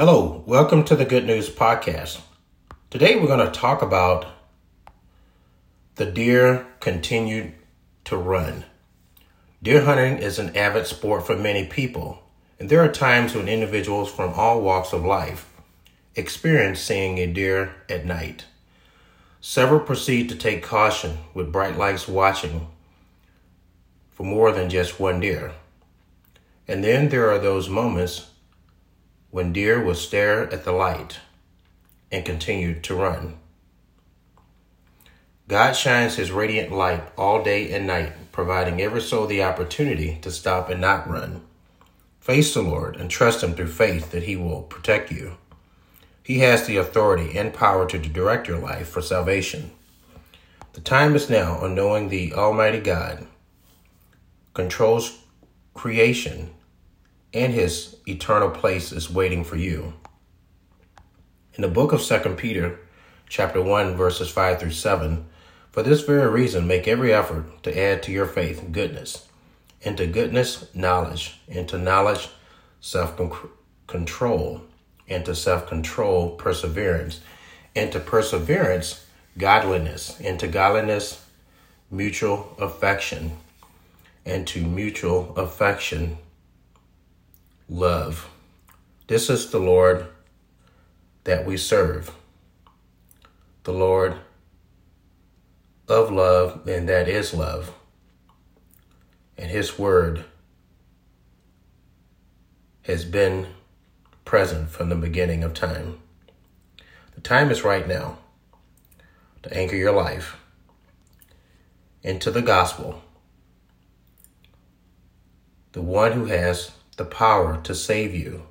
Hello, welcome to the Good News Podcast. Today we're going to talk about the deer continued to run. Deer hunting is an avid sport for many people, and there are times when individuals from all walks of life experience seeing a deer at night. Several proceed to take caution with bright lights watching for more than just one deer. And then there are those moments when deer will stare at the light and continue to run. God shines his radiant light all day and night, providing ever so the opportunity to stop and not run. Face the Lord and trust him through faith that he will protect you. He has the authority and power to direct your life for salvation. The time is now on knowing the Almighty God controls creation and his eternal place is waiting for you. In the book of 2 Peter, chapter 1, verses 5 through 7, for this very reason, make every effort to add to your faith goodness, and to goodness, knowledge, and to knowledge, self control, and to self control, perseverance, and to perseverance, godliness, and to godliness, mutual affection, and to mutual affection, love. This is the Lord that we serve. The Lord of love, and that is love. And His Word has been present from the beginning of time. The time is right now to anchor your life into the gospel, the one who has the power to save you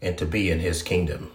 and to be in his kingdom.